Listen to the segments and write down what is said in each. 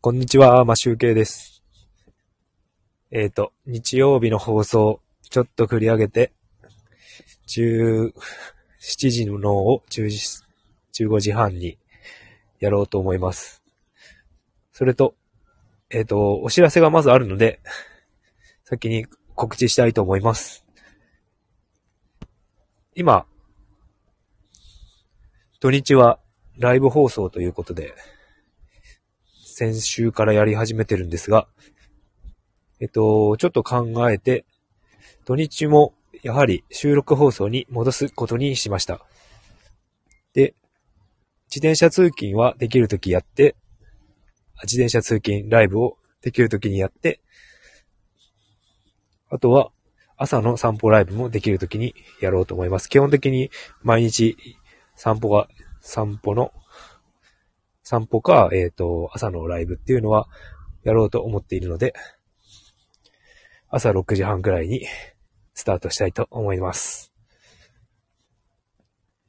こんにちは、マシュウケイです。えっ、と、日曜日の放送、ちょっと繰り上げて、17時の脳を10時、15時半にやろうと思います。それと、えっ、と、お知らせがまずあるので、先に告知したいと思います。今、土日はライブ放送ということで、先週からやり始めてるんですが、えっと、ちょっと考えて、土日もやはり収録放送に戻すことにしました。で、自転車通勤はできるときやって、自転車通勤ライブをできるときにやって、あとは朝の散歩ライブもできるときにやろうと思います。基本的に毎日散歩が、散歩の散歩か、えっ、と、朝のライブっていうのはやろうと思っているので、朝6時半くらいにスタートしたいと思います。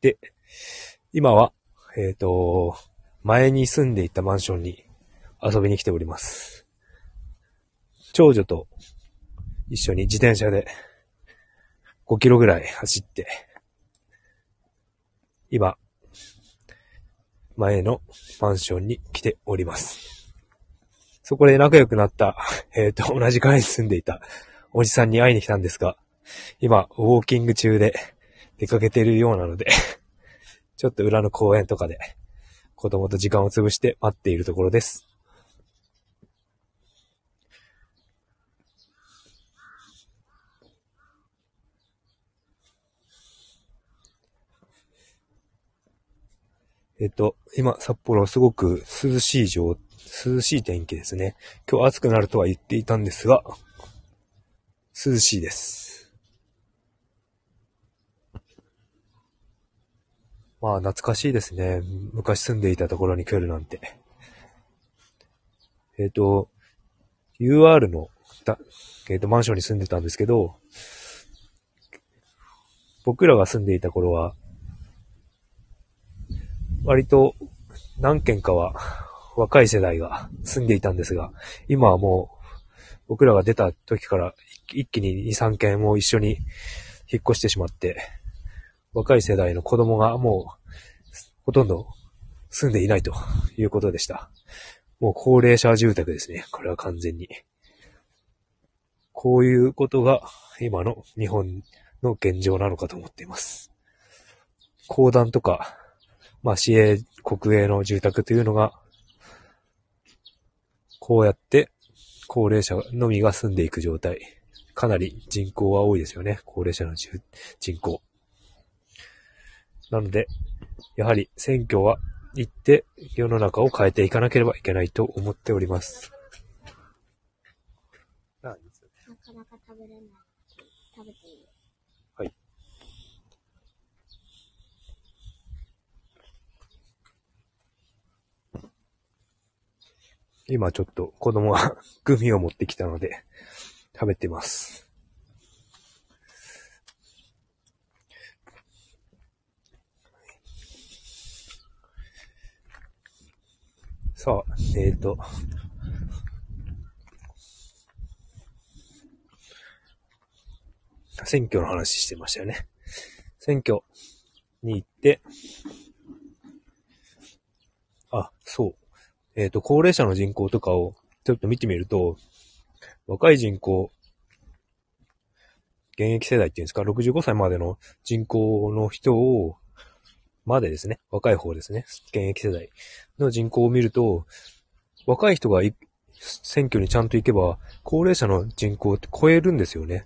で、今は、えっ、と、前に住んでいたマンションに遊びに来ております。長女と一緒に自転車で5キロぐらい走って、今、前のマンションに来ております。そこで仲良くなった、えっ、と、同じ階に住んでいたおじさんに会いに来たんですが、今、ウォーキング中で出かけているようなので、ちょっと裏の公園とかで子供と時間を潰して待っているところです。えっと、今、札幌すごく涼しい状、涼しい天気ですね。今日暑くなるとは言っていたんですが、涼しいです。まあ、懐かしいですね。昔住んでいたところに来るなんて。えっ、と、UR の、えっ、と、マンションに住んでたんですけど、僕らが住んでいた頃は、割と何軒かは若い世代が住んでいたんですが、今はもう僕らが出た時から一気に2、3軒も一緒に引っ越してしまって、若い世代の子供がもうほとんど住んでいないということでした。もう高齢者住宅ですね。これは完全に。こういうことが今の日本の現状なのかと思っています。公団とか、まあ、市営、国営の住宅というのが、こうやって高齢者のみが住んでいく状態。かなり人口は多いですよね。高齢者の人口。なので、やはり選挙は行って世の中を変えていかなければいけないと思っております。なかなか食べれない。食べていい。はい。今ちょっと子供が グミを持ってきたので食べてます。さあ、えっ、ー、と、選挙の話してましたよね。選挙に行って、あ、そう。えっ、と、高齢者の人口とかをちょっと見てみると、若い人口、現役世代っていうんですか、65歳までの人口の人を、までですね、若い方ですね、現役世代の人口を見ると、若い人が選挙にちゃんと行けば、高齢者の人口って超えるんですよね。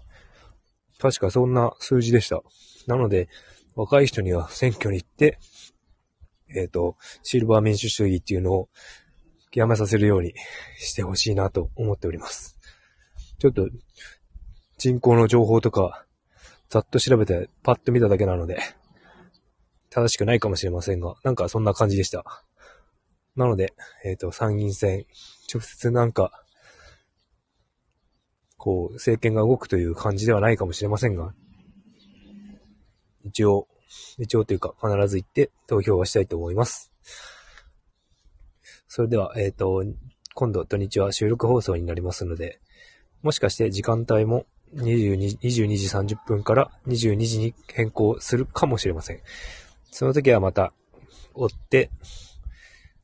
確かそんな数字でした。なので、若い人には選挙に行って、えっ、と、シルバー民主主義っていうのをやめさせるようにしてほしいなと思っております。ちょっと、人口の情報とか、ざっと調べてパッと見ただけなので、正しくないかもしれませんが、なんかそんな感じでした。なので、えっ、と、参議院選、直接なんか、こう、政権が動くという感じではないかもしれませんが、一応、一応というか必ず行って投票はしたいと思います。それでは、えっ、と、今度土日は収録放送になりますので、もしかして時間帯も22 22時30分から22時に変更するかもしれません。その時はまた追って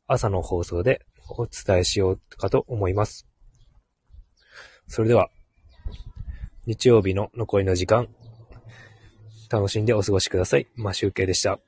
朝の放送でお伝えしようかと思います。それでは、日曜日の残りの時間、楽しんでお過ごしください。マシュウケイでした。